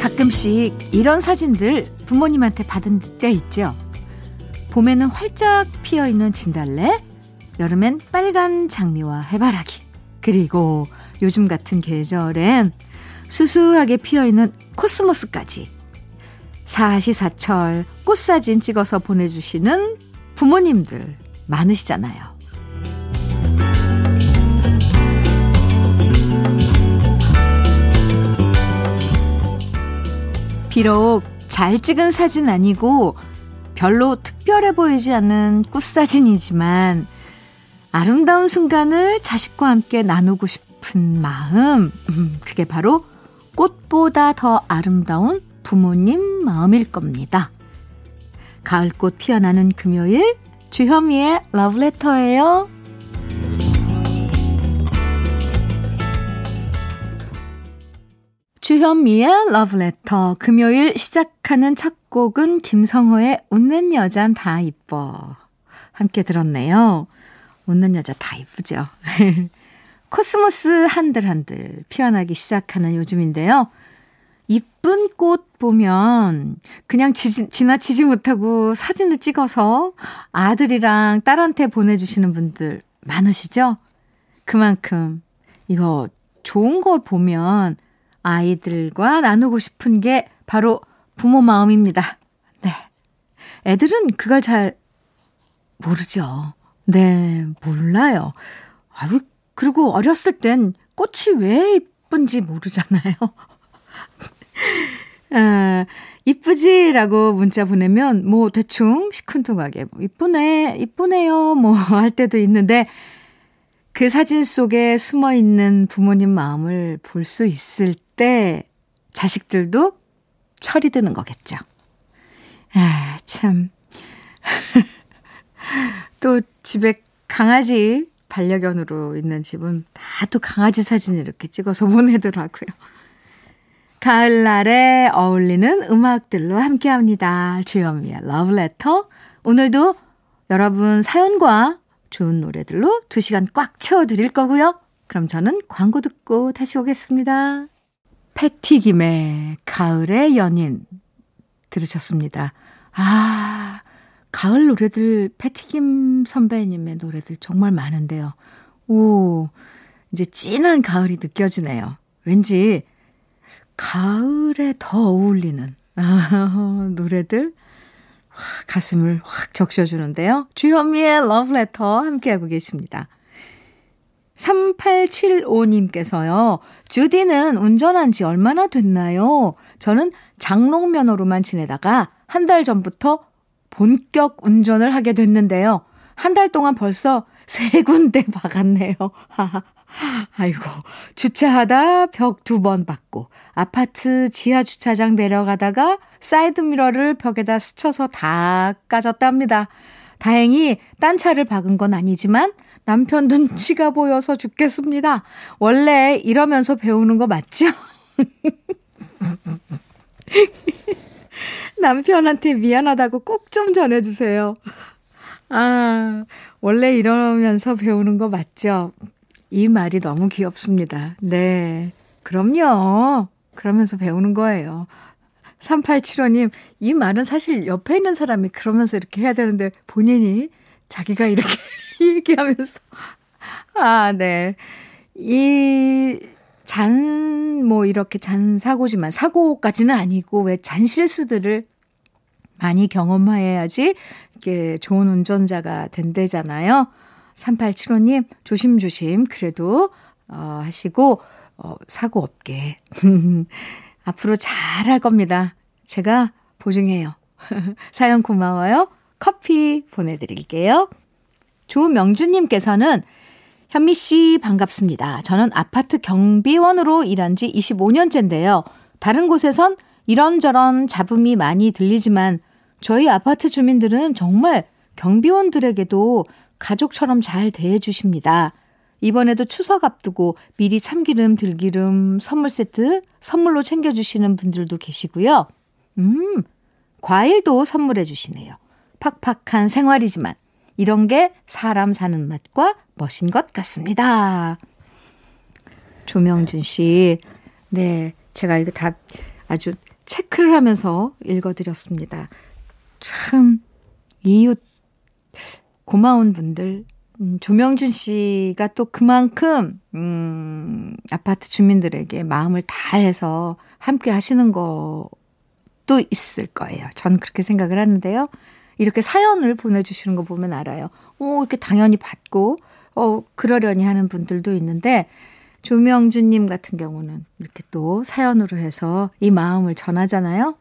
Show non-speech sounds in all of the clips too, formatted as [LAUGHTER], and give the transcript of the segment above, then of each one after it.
가끔씩 이런 사진들 부모님한테 받은 때 있죠. 봄에는 활짝 피어 있는 진달래, 여름엔 빨간 장미와 해바라기, 그리고 요즘 같은 계절엔 수수하게 피어 있는 코스모스까지. 사시사철 꽃사진 찍어서 보내주시는 부모님들 많으시잖아요. 비록 잘 찍은 사진 아니고 별로 특별해 보이지 않는 꽃사진이지만 아름다운 순간을 자식과 함께 나누고 싶은 마음, 음, 그게 바로 꽃보다 더 아름다운 부모님 마음일 겁니다. 가을꽃 피어나는 금요일, 주현미의 러브레터예요. 주현미의 러브레터 금요일 시작하는 첫 곡은 김성호의 웃는 여잔 다 이뻐 함께 들었네요. 웃는 여자 다 이쁘죠. [LAUGHS] 코스모스 한들한들 피어나기 시작하는 요즘인데요. 이쁜 꽃 보면 그냥 지, 지나치지 못하고 사진을 찍어서 아들이랑 딸한테 보내주시는 분들 많으시죠? 그만큼 이거 좋은 걸 보면 아이들과 나누고 싶은 게 바로 부모 마음입니다. 네. 애들은 그걸 잘 모르죠. 네, 몰라요. 아유, 그리고 어렸을 땐 꽃이 왜 이쁜지 모르잖아요. [LAUGHS] 아, 이쁘지라고 문자 보내면 뭐 대충 시큰둥하게 뭐 이쁘네, 이쁘네요 뭐 [LAUGHS] 할 때도 있는데 그 사진 속에 숨어 있는 부모님 마음을 볼 수 있을 때 자식들도 철이 드는 거겠죠. 아, 참. [LAUGHS] 또 집에 강아지 반려견으로 있는 집은 다 또 강아지 사진 이렇게 찍어서 [LAUGHS] 보내더라고요. 가을날에 어울리는 음악들로 함께 합니다. 주현미의 러브레터. 오늘도 여러분 사연과 좋은 노래들로 2시간 꽉 채워드릴 거고요. 그럼 저는 광고 듣고 다시 오겠습니다. 패티김의 가을의 연인 들으셨습니다. 아, 가을 노래들 패티김 선배님의 노래들 정말 많은데요. 오, 이제 진한 가을이 느껴지네요. 왠지 가을에 더 어울리는 아, [LAUGHS] 노래들 가슴을 확 적셔주는데요. 주현미의 러브레터 함께하고 계십니다. 3875님께서요. 주디는 운전한 지 얼마나 됐나요? 저는 장롱면허로만 지내다가 한 달 전부터 본격 운전을 하게 됐는데요. 한 달 동안 벌써 세 군데 [LAUGHS] 박았네요. [LAUGHS] 아이고, 주차하다 벽 두 번 받고, 아파트 지하 주차장 내려가다가 사이드미러를 벽에다 스쳐서 다 까졌답니다. 다행히 딴 차를 박은 건 아니지만 남편 눈치가 보여서 죽겠습니다. 원래 이러면서 배우는 거 맞죠? [LAUGHS] 남편한테 미안하다고 꼭 좀 전해주세요. 아, 원래 이러면서 배우는 거 맞죠? 이 말이 너무 귀엽습니다. 네. 그럼요. 그러면서 배우는 거예요. 3875님, 이 말은 사실 옆에 있는 사람이 그러면서 이렇게 해야 되는데 본인이 자기가 이렇게 [LAUGHS] 얘기하면서. 아, 네. 이 잔, 뭐 이렇게 잔 사고지만 사고까지는 아니고 왜 잔 실수들을 많이 경험해야지 이게 좋은 운전자가 된대잖아요. 3875님, 조심조심 그래도, 어, 하시고, 어, 사고 없게. [LAUGHS] 앞으로 잘 할 겁니다. 제가 보증해요. [LAUGHS] 사연 고마워요. 커피 보내드릴게요. 조명주님께서는 현미 씨 반갑습니다. 저는 아파트 경비원으로 일한 지 25년째인데요. 다른 곳에선 이런저런 잡음이 많이 들리지만 저희 아파트 주민들은 정말 경비원들에게도 가족처럼 잘 대해 주십니다. 이번에도 추석 앞두고 미리 참기름, 들기름, 선물 세트 선물로 챙겨주시는 분들도 계시고요. 음, 과일도 선물해 주시네요. 팍팍한 생활이지만 이런 게 사람 사는 맛과 멋인 것 같습니다. 조명준 씨, 네, 제가 이거 다 아주 체크를 하면서 읽어드렸습니다. 참, 이웃, 고마운 분들, 음, 조명준 씨가 또 그만큼, 음, 아파트 주민들에게 마음을 다해서 함께 하시는 것도 있을 거예요. 전 그렇게 생각을 하는데요. 이렇게 사연을 보내주시는 거 보면 알아요. 오, 이렇게 당연히 받고, 어, 그러려니 하는 분들도 있는데, 조명준님 같은 경우는 이렇게 또 사연으로 해서 이 마음을 전하잖아요.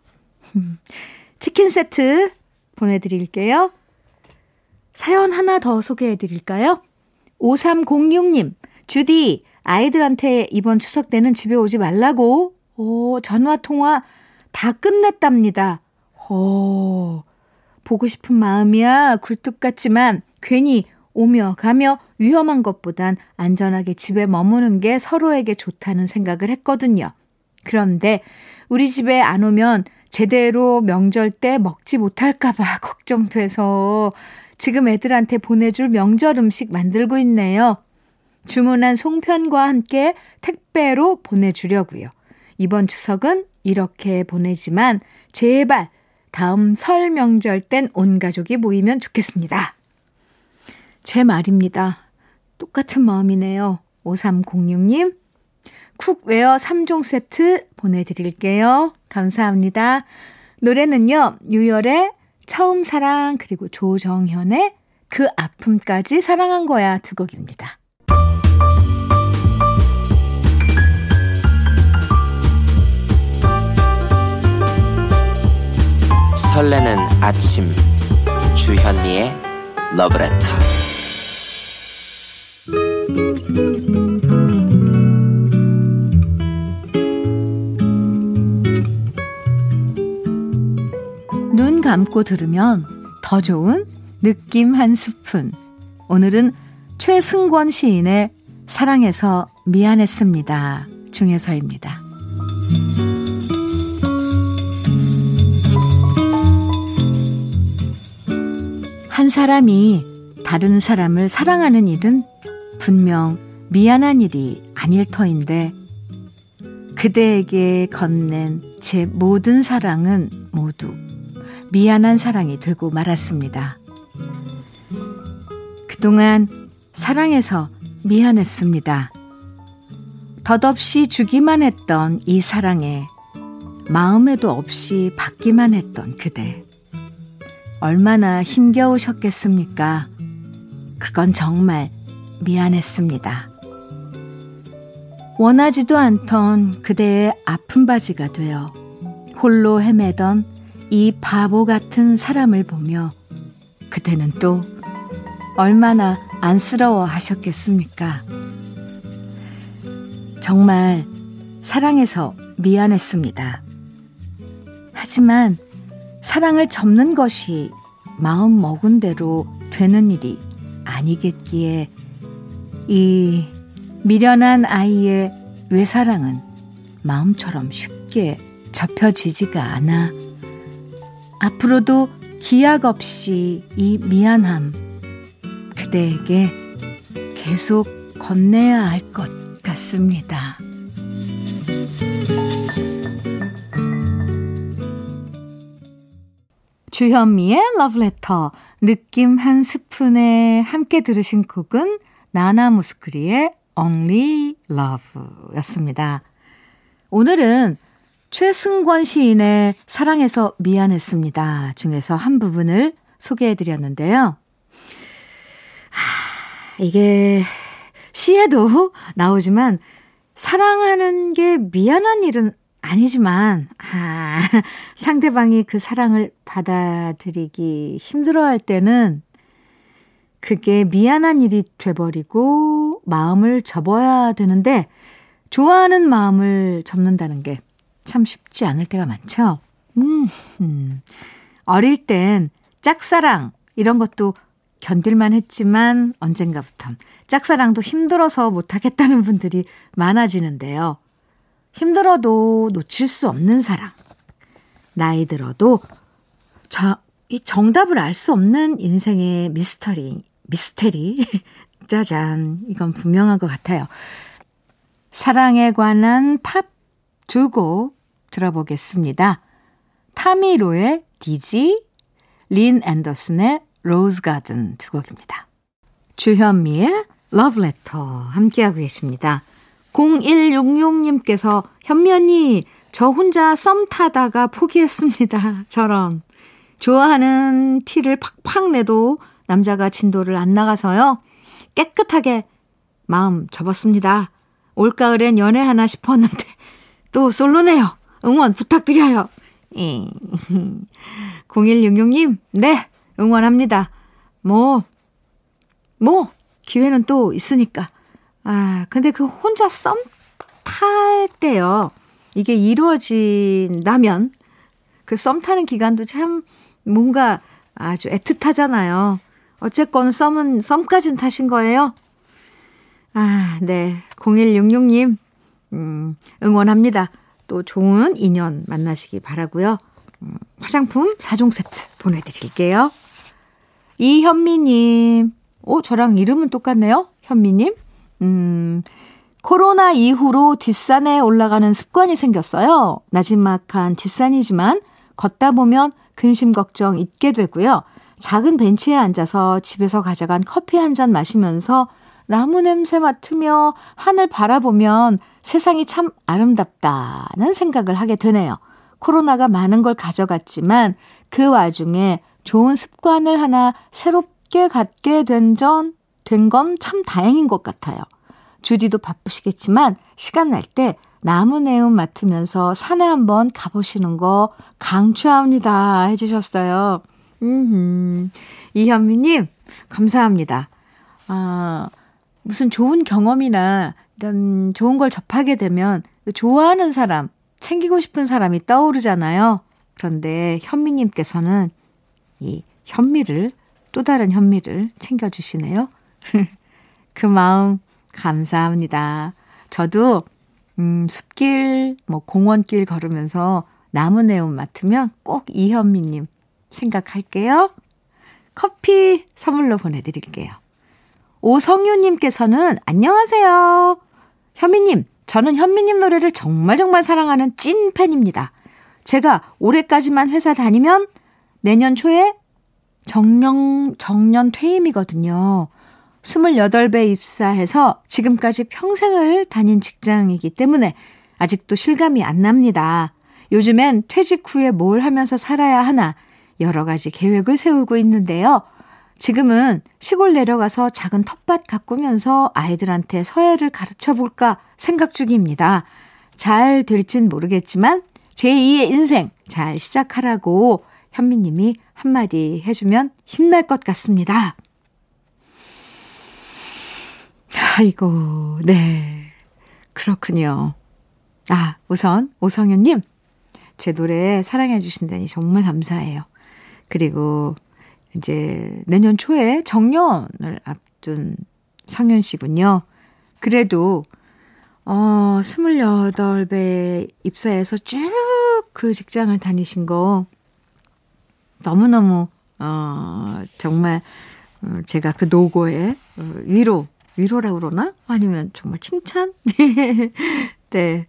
[LAUGHS] 치킨 세트 보내드릴게요. 사연 하나 더 소개해 드릴까요? 5306님, 주디, 아이들한테 이번 추석 때는 집에 오지 말라고, 오, 전화 통화 다 끝냈답니다. 오, 보고 싶은 마음이야 굴뚝 같지만 괜히 오며 가며 위험한 것보단 안전하게 집에 머무는 게 서로에게 좋다는 생각을 했거든요. 그런데 우리 집에 안 오면 제대로 명절 때 먹지 못할까봐 [LAUGHS] 걱정돼서 지금 애들한테 보내줄 명절 음식 만들고 있네요. 주문한 송편과 함께 택배로 보내주려고요. 이번 추석은 이렇게 보내지만 제발 다음 설 명절 땐 온 가족이 모이면 좋겠습니다. 제 말입니다. 똑같은 마음이네요. 5306님, cookware 3종 세트 보내드릴게요. 감사합니다. 노래는요, 유열의 처음 사랑, 그리고 조정현의 그 아픔까지 사랑한 거야 두 곡입니다. 설레는 아침 주현미의 러브레터 눈 감고 들으면 더 좋은 느낌 한 스푼. 오늘은 최승권 시인의 사랑해서 미안했습니다. 중에서입니다. 한 사람이 다른 사람을 사랑하는 일은 분명 미안한 일이 아닐 터인데 그대에게 건넨 제 모든 사랑은 모두 미안한 사랑이 되고 말았습니다. 그동안 사랑해서 미안했습니다. 덧없이 주기만 했던 이 사랑에 마음에도 없이 받기만 했던 그대. 얼마나 힘겨우셨겠습니까? 그건 정말 미안했습니다. 원하지도 않던 그대의 아픈 바지가 되어 홀로 헤매던 이 바보 같은 사람을 보며 그때는 또 얼마나 안쓰러워 하셨겠습니까? 정말 사랑해서 미안했습니다. 하지만 사랑을 접는 것이 마음 먹은 대로 되는 일이 아니겠기에 이 미련한 아이의 외사랑은 마음처럼 쉽게 접혀지지가 않아 앞으로도 기약 없이 이 미안함 그대에게 계속 건네야 할 것 같습니다. 주현미의 러브레터 느낌 한 스푼에 함께 들으신 곡은 나나 무스크리의 Only Love 였습니다. 오늘은 최승권 시인의 사랑해서 미안했습니다 중에서 한 부분을 소개해 드렸는데요. 하, 이게 시에도 나오지만 사랑하는 게 미안한 일은 아니지만, 아, [LAUGHS] 상대방이 그 사랑을 받아들이기 힘들어 할 때는 그게 미안한 일이 돼버리고 마음을 접어야 되는데, 좋아하는 마음을 접는다는 게 참 쉽지 않을 때가 많죠. 음, 음. 어릴 땐 짝사랑 이런 것도 견딜만 했지만 언젠가부턴 짝사랑도 힘들어서 못하겠다는 분들이 많아지는데요. 힘들어도 놓칠 수 없는 사랑. 나이 들어도 저, 이 정답을 알 수 없는 인생의 미스터리, 미스테리. [LAUGHS] 짜잔. 이건 분명한 것 같아요. 사랑에 관한 팝 두 곡 들어보겠습니다. 타미로의 Dizzy, 린 앤더슨의 Rose Garden 두 곡입니다. 주현미의 러브레터 함께하고 계십니다. 0166님께서 현미 언니 저 혼자 썸 타다가 포기했습니다. [LAUGHS] 저런. 좋아하는 티를 팍팍 내도 남자가 진도를 안 나가서요. 깨끗하게 마음 접었습니다. 올가을엔 연애하나 싶었는데 또 솔로네요. 응원 부탁드려요. [LAUGHS] 0166님, 네, 응원합니다. 뭐, 뭐, 기회는 또 있으니까. 아, 근데 그 혼자 썸 탈 때요. 이게 이루어진다면 그 썸 타는 기간도 참 뭔가 아주 애틋하잖아요. 어쨌건 썸은 썸까진 타신 거예요? 아, 네. 0166님, 음, 응원합니다. 또 좋은 인연 만나시기 바라고요. 음, 화장품 4종 세트 보내 드릴게요. 이현미 님, 오, 저랑 이름은 똑같네요. 현미 님. 음, 코로나 이후로 뒷산에 올라가는 습관이 생겼어요. 나지막한 뒷산이지만 걷다 보면 근심 걱정 잊게 되고요. 작은 벤치에 앉아서 집에서 가져간 커피 한 잔 마시면서 나무 냄새 맡으며 하늘 바라보면 세상이 참 아름답다는 생각을 하게 되네요. 코로나가 많은 걸 가져갔지만 그 와중에 좋은 습관을 하나 새롭게 갖게 된 전, 된 건 참 다행인 것 같아요. 주디도 바쁘시겠지만 시간 날 때 나무 내음 맡으면서 산에 한번 가보시는 거 강추합니다. 해주셨어요. 음, 이현미님, 감사합니다. 아, 무슨 좋은 경험이나 이런 좋은 걸 접하게 되면 좋아하는 사람, 챙기고 싶은 사람이 떠오르잖아요. 그런데 현미님께서는 이 현미를, 또 다른 현미를 챙겨주시네요. [LAUGHS] 그 마음 감사합니다. 저도 음, 숲길, 뭐 공원길 걸으면서 나무 내음 맡으면 꼭 이현미님 생각할게요. 커피 선물로 보내드릴게요. 오성유님께서는 안녕하세요. 현미님, 저는 현미님 노래를 정말 정말 사랑하는 찐 팬입니다. 제가 올해까지만 회사 다니면 내년 초에 정년, 정년 퇴임이거든요. 28배 입사해서 지금까지 평생을 다닌 직장이기 때문에 아직도 실감이 안 납니다. 요즘엔 퇴직 후에 뭘 하면서 살아야 하나 여러 가지 계획을 세우고 있는데요. 지금은 시골 내려가서 작은 텃밭 가꾸면서 아이들한테 서예를 가르쳐 볼까 생각 중입니다. 잘 될진 모르겠지만 제2의 인생 잘 시작하라고 현미님이 한마디 해주면 힘날 것 같습니다. 아이고, 네. 그렇군요. 아, 우선 오성윤님, 제 노래 사랑해 주신다니 정말 감사해요. 그리고 이제 내년 초에 정년을 앞둔 성윤 씨군요. 그래도 어, 28배 입사해서 쭉 그 직장을 다니신 거 너무너무 어, 정말 어, 제가 그 노고에 어, 위로 위로라 그러나? 아니면 정말 칭찬? [LAUGHS] 네.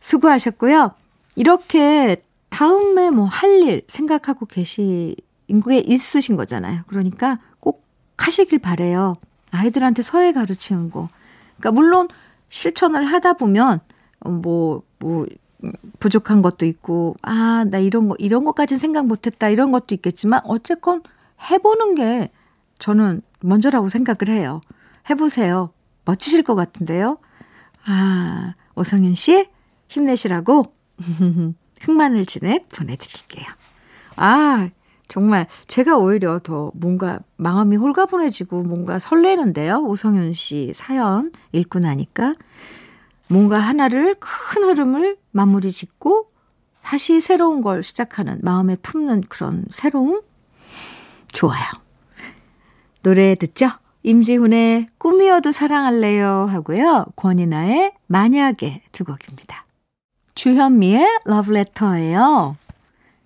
수고하셨고요. 이렇게 다음에 뭐 할 일 생각하고 계신 게 있으신 거잖아요. 그러니까 꼭 하시길 바래요. 아이들한테 서예 가르치는 거. 그러니까 물론 실천을 하다 보면 뭐, 뭐, 부족한 것도 있고, 아, 나 이런 거, 이런 것까지 생각 못 했다, 이런 것도 있겠지만, 어쨌건 해 보는 게 저는 먼저라고 생각을 해요. 해보세요. 멋지실 것 같은데요? 아, 오성윤 씨, 힘내시라고 [LAUGHS] 흑마늘 진액 보내드릴게요. 아, 정말 제가 오히려 더 뭔가 마음이 홀가분해지고 뭔가 설레는데요. 오성윤 씨 사연 읽고 나니까. 뭔가 하나를 큰 흐름을 마무리 짓고 다시 새로운 걸 시작하는 마음에 품는 그런 새로움? 좋아요. 노래 듣죠? 임지훈의 꿈이어도 사랑할래요 하고요. 권이나의 만약에 두 곡입니다. 주현미의 러브레터예요.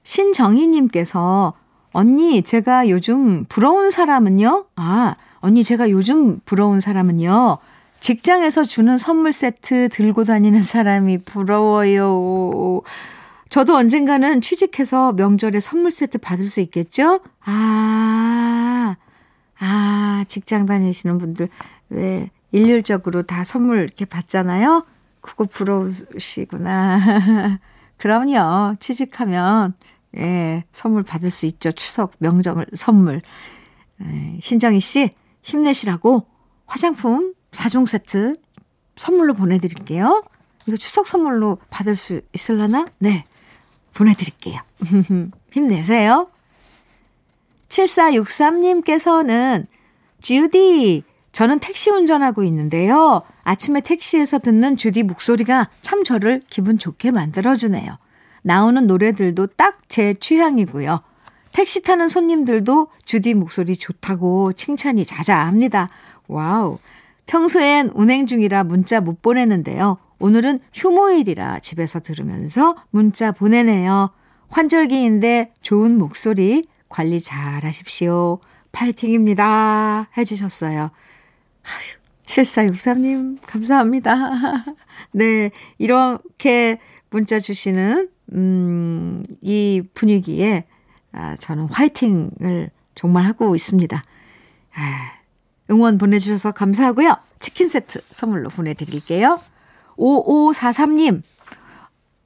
신정희님께서 언니 제가 요즘 부러운 사람은요? 아 언니 제가 요즘 부러운 사람은요. 직장에서 주는 선물 세트 들고 다니는 사람이 부러워요. 저도 언젠가는 취직해서 명절에 선물 세트 받을 수 있겠죠? 아, 아, 직장 다니시는 분들 왜 일률적으로 다 선물 이렇게 받잖아요? 그거 부러우시구나. [LAUGHS] 그럼요. 취직하면, 예, 선물 받을 수 있죠. 추석 명절 선물. 예, 신정희 씨, 힘내시라고 화장품 4종 세트 선물로 보내 드릴게요. 이거 추석 선물로 받을 수 있을라나? 네. 보내 드릴게요. [LAUGHS] 힘내세요. 7463님께서는 주디, 저는 택시 운전하고 있는데요. 아침에 택시에서 듣는 주디 목소리가 참 저를 기분 좋게 만들어주네요. 나오는 노래들도 딱 제 취향이고요. 택시 타는 손님들도 주디 목소리 좋다고 칭찬이 자자합니다. 와우. 평소엔 운행 중이라 문자 못 보내는데요. 오늘은 휴무일이라 집에서 들으면서 문자 보내네요. 환절기인데 좋은 목소리 관리 잘 하십시오. 파이팅입니다. 해주셨어요. 아휴, 7463님, 감사합니다. [LAUGHS] 네, 이렇게 문자 주시는, 음, 이 분위기에, 아, 저는 화이팅을 정말 하고 있습니다. 아, 응원 보내주셔서 감사하고요. 치킨 세트 선물로 보내드릴게요. 5543님,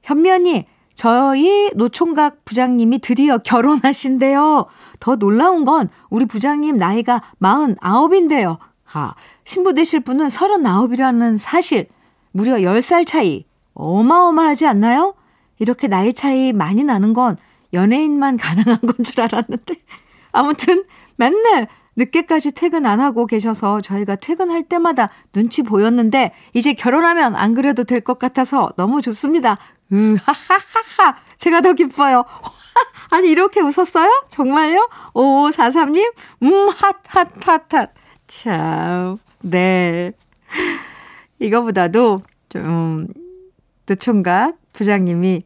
현미 언니, 저희 노총각 부장님이 드디어 결혼하신대요. 더 놀라운 건 우리 부장님 나이가 49인데요. 하, 신부 되실 분은 39이라는 사실. 무려 10살 차이. 어마어마하지 않나요? 이렇게 나이 차이 많이 나는 건 연예인만 [LAUGHS] 가능한 건 줄 알았는데. 아무튼 맨날 늦게까지 퇴근 안 하고 계셔서 저희가 퇴근할 때마다 눈치 보였는데 이제 결혼하면 안 그래도 될 것 같아서 너무 좋습니다. 으, [LAUGHS] 하하하하. 제가 더 기뻐요. [LAUGHS] 아니, 이렇게 웃었어요? 정말요? 오, 43님? 음, 핫, 핫, 핫, 핫. 참, 네. 이거보다도 좀, 노총각 부장님이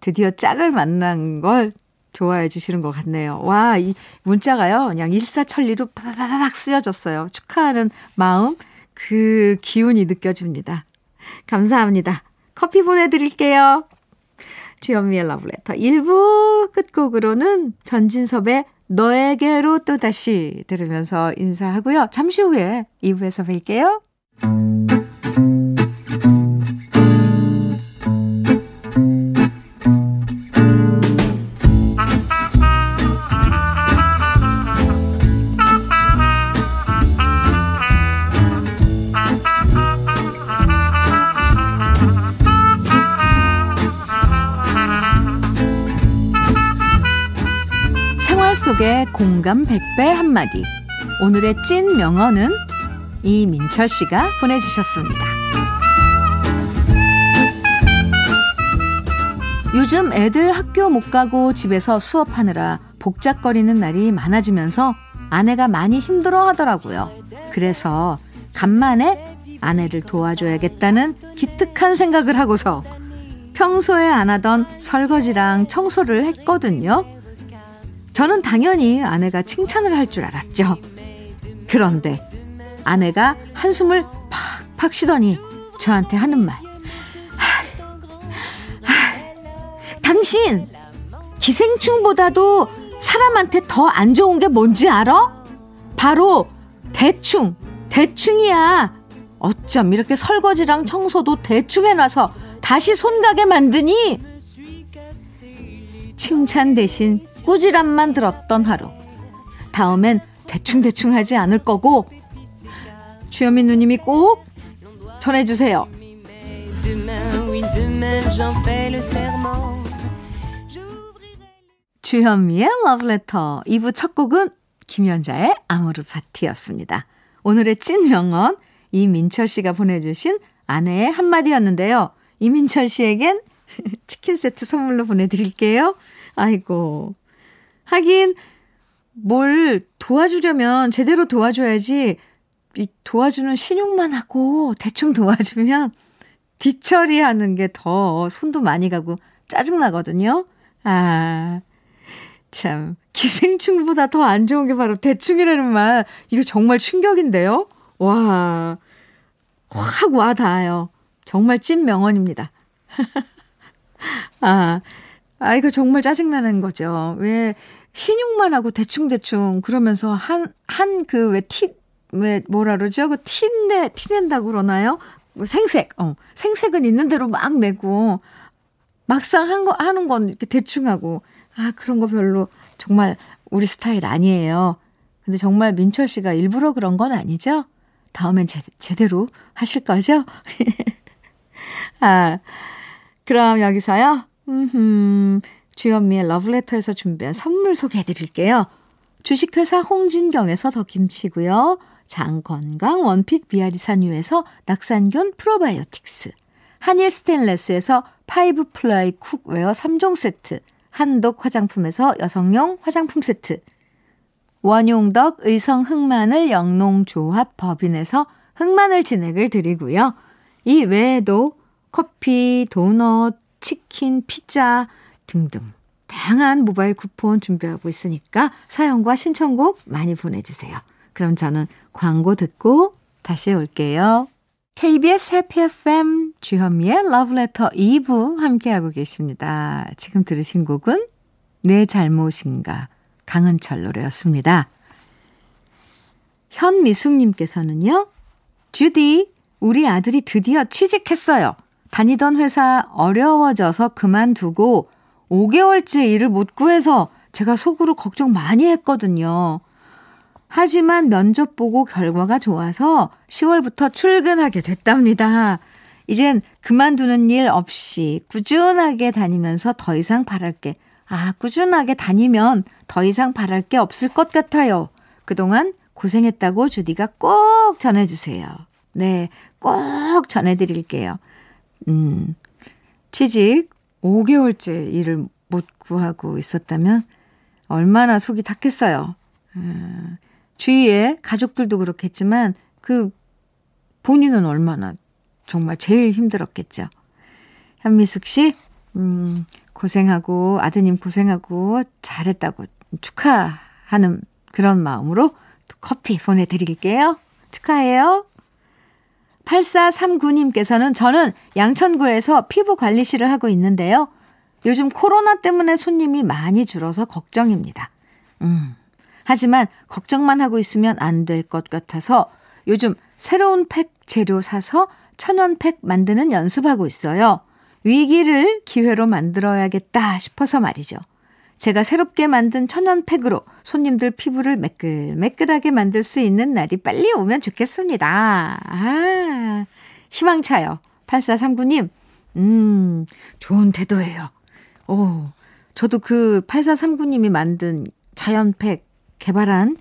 드디어 짝을 만난 걸 좋아해 주시는 것 같네요. 와, 이 문자가요, 그냥 일사천리로 팍팍 쓰여졌어요. 축하하는 마음, 그 기운이 느껴집니다. 감사합니다. 커피 보내드릴게요. 주현미의 러브레터 1부 끝곡으로는 변진섭의 너에게로 또다시 들으면서 인사하고요. 잠시 후에 2부에서 뵐게요. 공감 100배 한마디. 오늘의 찐 명언은 이민철 씨가 보내주셨습니다. 요즘 애들 학교 못 가고 집에서 수업하느라 복잡거리는 날이 많아지면서 아내가 많이 힘들어 하더라고요. 그래서 간만에 아내를 도와줘야겠다는 기특한 생각을 하고서 평소에 안 하던 설거지랑 청소를 했거든요. 저는 당연히 아내가 칭찬을 할 줄 알았죠. 그런데 아내가 한숨을 팍팍 쉬더니 저한테 하는 말. 당신 기생충보다도 사람한테 더 안 좋은 게 뭔지 알아? 바로 대충, 대충이야. 어쩜 이렇게 설거지랑 청소도 대충 해놔서 다시 손 가게 만드니? 칭찬 대신 꾸지람만 들었던 하루. 다음엔 대충대충 하지 않을 거고, 주현민 누님이 꼭 전해주세요. 주현미의 러브레터 2부 첫 곡은 김연자의 아모르 파티였습니다. 오늘의 찐 명언 이민철 씨가 보내주신 아내의 한마디였는데요. 이민철 씨에겐 [LAUGHS] 치킨 세트 선물로 보내드릴게요. 아이고. 하긴, 뭘 도와주려면 제대로 도와줘야지 이 도와주는 신용만 하고 대충 도와주면 뒤처리하는 게 더 손도 많이 가고 짜증나거든요. 아, 참. 기생충보다 더 안 좋은 게 바로 대충이라는 말. 이거 정말 충격인데요? 와, 확 와닿아요. 정말 찐 명언입니다. [LAUGHS] 아, 아, 이거 정말 짜증나는 거죠. 왜, 신용만 하고 대충대충 그러면서 한, 한 그 왜 티, 왜 뭐라 그러죠? 그 티내, 티낸다고 그러나요? 뭐 생색, 어. 생색은 있는 대로 막 내고, 막상 한 거, 하는 건 이렇게 대충 하고, 아, 그런 거 별로 정말 우리 스타일 아니에요. 근데 정말 민철 씨가 일부러 그런 건 아니죠? 다음엔 제, 제대로 하실 거죠? [LAUGHS] 아, 그럼 여기서요. 음, 주현미의 러브레터에서 준비한 선물 소개해 드릴게요. 주식회사 홍진경에서 더 김치고요. 장건강 one pick 비아리 산유에서 낙산균 프로바이오틱스. 한일 스테인레스에서 five ply cookware 3종 세트. 한독 화장품에서 여성용 화장품 세트. 원용덕 의성 흑마늘 영농조합 법인에서 흑마늘 진액을 드리고요. 이 외에도 커피, 도넛, 치킨, 피자 등등 다양한 모바일 쿠폰 준비하고 있으니까 사연과 신청곡 많이 보내주세요. 그럼 저는 광고 듣고 다시 올게요. KBS 해피 FM 주현미의 러브레터 2부 함께하고 계십니다. 지금 들으신 곡은 내 잘못인가 강은철 노래였습니다. 현미숙님께서는요. 주디, 우리 아들이 드디어 취직했어요. 다니던 회사 어려워져서 그만두고 5개월째 일을 못 구해서 제가 속으로 걱정 많이 했거든요. 하지만 면접 보고 결과가 좋아서 10월부터 출근하게 됐답니다. 이젠 그만두는 일 없이 꾸준하게 다니면서 더 이상 바랄 게, 아, 꾸준하게 다니면 더 이상 바랄 게 없을 것 같아요. 그동안 고생했다고 주디가 꼭 전해주세요. 네, 꼭 전해드릴게요. 음, 취직 5개월째 일을 못 구하고 있었다면 얼마나 속이 탔겠어요. 음, 주위에 가족들도 그렇겠지만 그 본인은 얼마나 정말 제일 힘들었겠죠. 현미숙 씨, 음, 고생하고 아드님 고생하고 잘했다고 축하하는 그런 마음으로 또 커피 보내드릴게요. 축하해요. 8439님께서는 저는 양천구에서 피부 관리실을 하고 있는데요. 요즘 코로나 때문에 손님이 많이 줄어서 걱정입니다. 음, 하지만 걱정만 하고 있으면 안 될 것 같아서 요즘 새로운 팩 재료 사서 천연팩 만드는 연습하고 있어요. 위기를 기회로 만들어야겠다 싶어서 말이죠. 제가 새롭게 만든 천연팩으로 손님들 피부를 매끌매끌하게 만들 수 있는 날이 빨리 오면 좋겠습니다. 아, 희망차요. 8439님, 음, 좋은 태도예요. 오, 저도 그 8439님이 만든 자연팩 개발한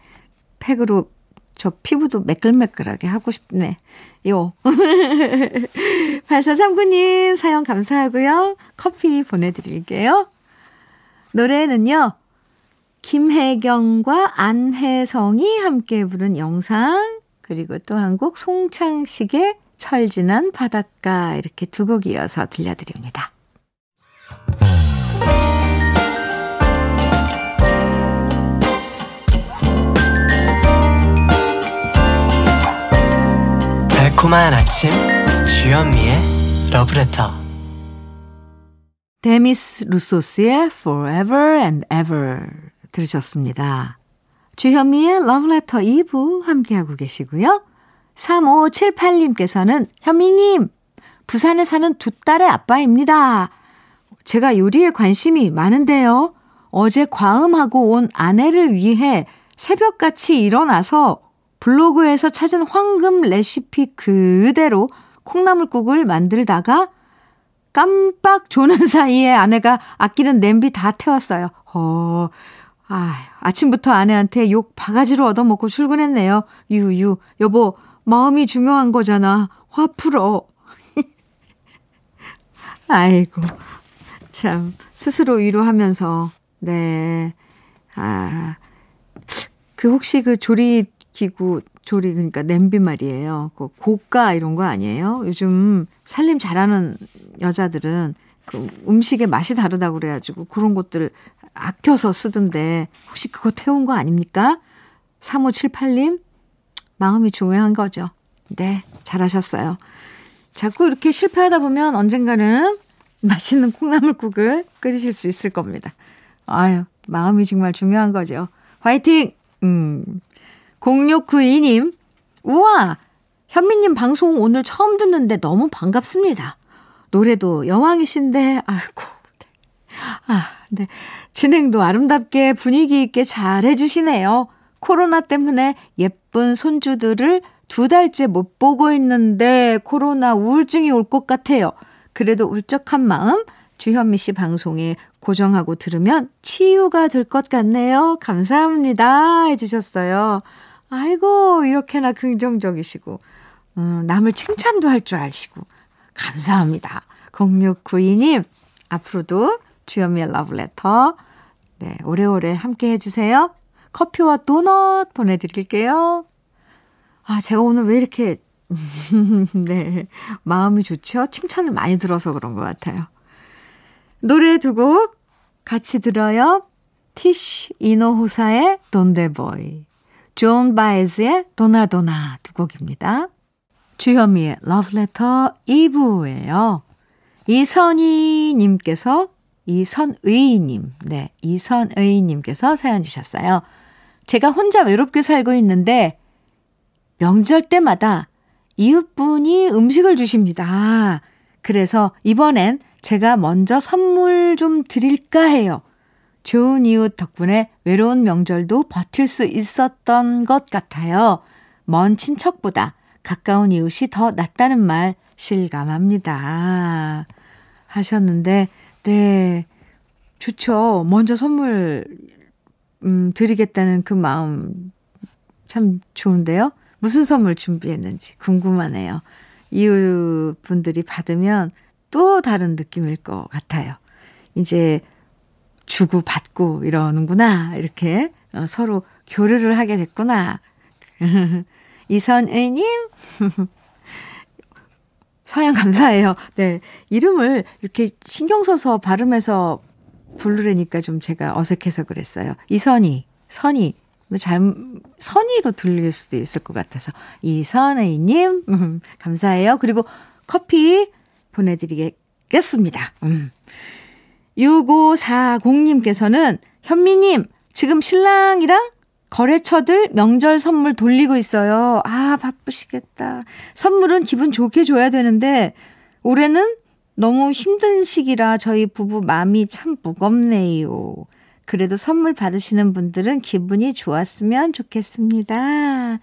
팩으로 저 피부도 매끌매끌하게 하고 싶네. 요. [LAUGHS] 8439님 사연 감사하고요. 커피 보내드릴게요. 노래는요. 김혜경과 안혜성이 함께 부른 영상 그리고 또 한 곡 송창식의 철진한 바닷가 이렇게 두 곡 이어서 들려드립니다. 달콤한 아침 주현미의 러브레터 데미스 루소스의 Forever and Ever 들으셨습니다. 주현미의 Love Letter 2부 함께하고 계시고요. 3578님께서는 현미님, 부산에 사는 두 딸의 아빠입니다. 제가 요리에 관심이 많은데요. 어제 과음하고 온 아내를 위해 새벽같이 일어나서 블로그에서 찾은 황금 레시피 그대로 콩나물국을 만들다가 깜빡 조는 [LAUGHS] 사이에 아내가 아끼는 냄비 다 태웠어요. 어, 아, 아침부터 아내한테 욕 바가지로 얻어먹고 출근했네요. 유유, 여보, 마음이 중요한 거잖아. 화 풀어. [LAUGHS] 아이고, 참, 스스로 위로하면서, 네, 아, 그 혹시 그 조리 기구, 조리, 그러니까 냄비 말이에요. 그 고가 이런 거 아니에요? 요즘 살림 잘하는 여자들은 그 음식의 맛이 다르다고 그래가지고 그런 것들 아껴서 쓰던데 혹시 그거 태운 거 아닙니까? 3578님, 마음이 중요한 거죠. 네, 잘하셨어요. 자꾸 이렇게 실패하다 보면 언젠가는 [LAUGHS] 맛있는 콩나물국을 끓이실 수 있을 겁니다. 아유, 마음이 정말 중요한 거죠. 화이팅! 음. 0692님, 우와! 현미님 방송 오늘 처음 듣는데 너무 반갑습니다. 노래도 여왕이신데, 아이고. 네. 아, 네. 진행도 아름답게 분위기 있게 잘 해주시네요. 코로나 때문에 예쁜 손주들을 두 달째 못 보고 있는데 코로나 우울증이 올 것 같아요. 그래도 울적한 마음 주현미 씨 방송에 고정하고 들으면 치유가 될 것 같네요. 감사합니다. 해주셨어요. 아이고, 이렇게나 긍정적이시고, 음, 남을 칭찬도 할 줄 아시고, 감사합니다. 0692님, 앞으로도 주현미의 러브레터, 네, 오래오래 함께 해주세요. 커피와 도넛 보내드릴게요. 아, 제가 오늘 왜 이렇게, [LAUGHS] 네, 마음이 좋죠? 칭찬을 많이 들어서 그런 것 같아요. 노래 두 곡 같이 들어요. 티쉬 이노호사의 Donde Voy, 존 바에즈의 Donna Donna 두 곡입니다. 주현미의 러브레터 2부예요. 이선희님께서 이선의님, 네, 이선의님께서 사연 주셨어요. 제가 혼자 외롭게 살고 있는데 명절 때마다 이웃분이 음식을 주십니다. 그래서 이번엔 제가 먼저 선물 좀 드릴까 해요. 좋은 이웃 덕분에 외로운 명절도 버틸 수 있었던 것 같아요. 먼 친척보다 가까운 이웃이 더 낫다는 말 실감합니다. 하셨는데, 네. 좋죠. 먼저 선물, 음, 드리겠다는 그 마음 참 좋은데요. 무슨 선물 준비했는지 궁금하네요. 이웃 분들이 받으면 또 다른 느낌일 것 같아요. 이제 주고 받고 이러는구나. 이렇게 어, 서로 교류를 하게 됐구나. [LAUGHS] 이선의님, [LAUGHS] 서양 감사해요. 네. 이름을 이렇게 신경 써서 발음해서 부르려니까 좀 제가 어색해서 그랬어요. 이선희, 선희. 뭐 잘, 선의로 들릴 수도 있을 것 같아서. 이선의님, 음, [LAUGHS] 감사해요. 그리고 커피 보내드리겠습니다. 음. 6540님께서는 현미님, 지금 신랑이랑 거래처들 명절 선물 돌리고 있어요. 아, 바쁘시겠다. 선물은 기분 좋게 줘야 되는데, 올해는 너무 힘든 시기라 저희 부부 마음이 참 무겁네요. 그래도 선물 받으시는 분들은 기분이 좋았으면 좋겠습니다.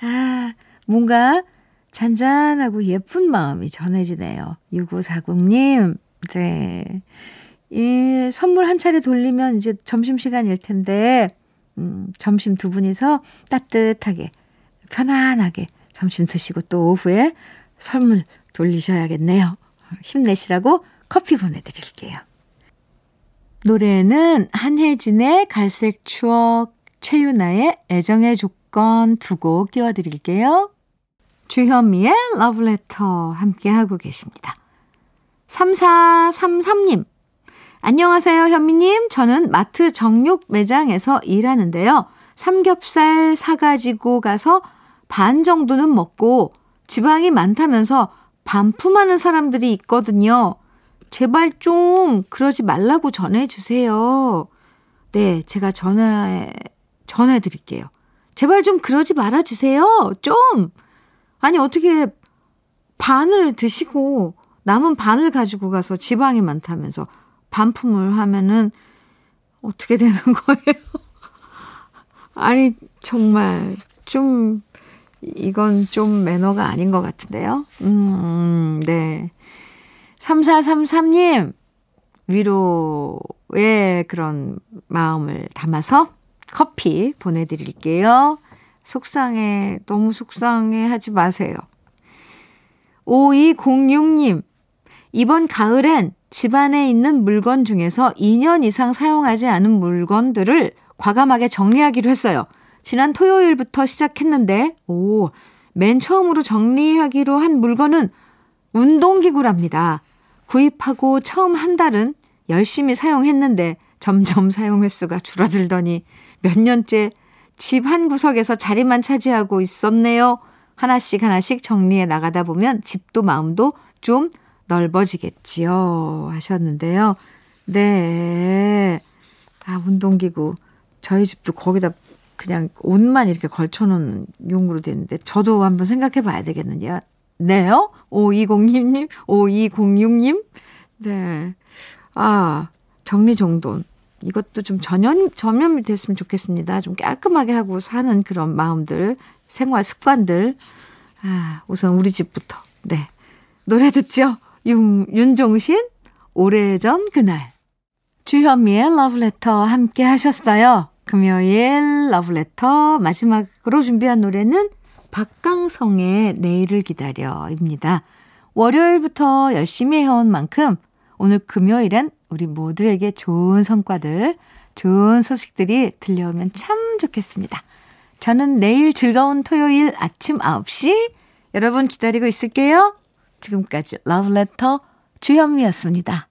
아, 뭔가 잔잔하고 예쁜 마음이 전해지네요. 6540님, 네. 이 선물 한 차례 돌리면 이제 점심시간일 텐데, 음, 점심 두 분이서 따뜻하게, 편안하게 점심 드시고 또 오후에 선물 돌리셔야겠네요. 힘내시라고 커피 보내드릴게요. 노래는 한혜진의 갈색 추억, 최유나의 애정의 조건 두 곡 띄워드릴게요. 주현미의 러브레터 함께하고 계십니다. 3433님, 안녕하세요, 현미님. 저는 마트 정육 매장에서 일하는데요. 삼겹살 사가지고 가서 반 정도는 먹고 지방이 많다면서 반품하는 사람들이 있거든요. 제발 좀 그러지 말라고 전해주세요. 네, 제가 전화, 전해드릴게요. 제발 좀 그러지 말아주세요. 좀! 아니, 어떻게 반을 드시고 남은 반을 가지고 가서 지방이 많다면서 반품을 하면은 어떻게 되는 [LAUGHS] 거예요? 아니, 정말 좀, 이건 좀 매너가 아닌 것 같은데요? 음, 네. 3433님, 위로의 그런 마음을 담아서 커피 보내드릴게요. 속상해, 너무 속상해 하지 마세요. 5206님, 이번 가을엔 집안에 있는 물건 중에서 2년 이상 사용하지 않은 물건들을 과감하게 정리하기로 했어요. 지난 토요일부터 시작했는데, 오, 맨 처음으로 정리하기로 한 물건은 운동기구랍니다. 구입하고 처음 한 달은 열심히 사용했는데 점점 사용 횟수가 줄어들더니 몇 년째 집 한 구석에서 자리만 차지하고 있었네요. 하나씩 하나씩 정리해 나가다 보면 집도 마음도 좀 넓어지겠지요. 하셨는데요. 네. 아, 운동기구. 저희 집도 거기다 그냥 옷만 이렇게 걸쳐놓은 용으로 되는데 저도 한번 생각해 봐야 되겠는데요. 네요? 5206님, 5206님. 네. 아, 정리정돈. 이것도 좀 전염, 전염이 됐으면 좋겠습니다. 좀 깔끔하게 하고 사는 그런 마음들, 생활 습관들. 아, 우선 우리 집부터. 네. 노래 듣죠? 윤, 윤종신, 오래전 그날. 주현미의 러브레터 함께 하셨어요. 금요일 러브레터 마지막으로 준비한 노래는 박강성의 내일을 기다려입니다. 월요일부터 열심히 해온 만큼 오늘 금요일엔 우리 모두에게 좋은 성과들, 좋은 소식들이 들려오면 참 좋겠습니다. 저는 내일 즐거운 토요일 아침 9시 여러분 기다리고 있을게요. 지금까지 러브레터 주현미였습니다.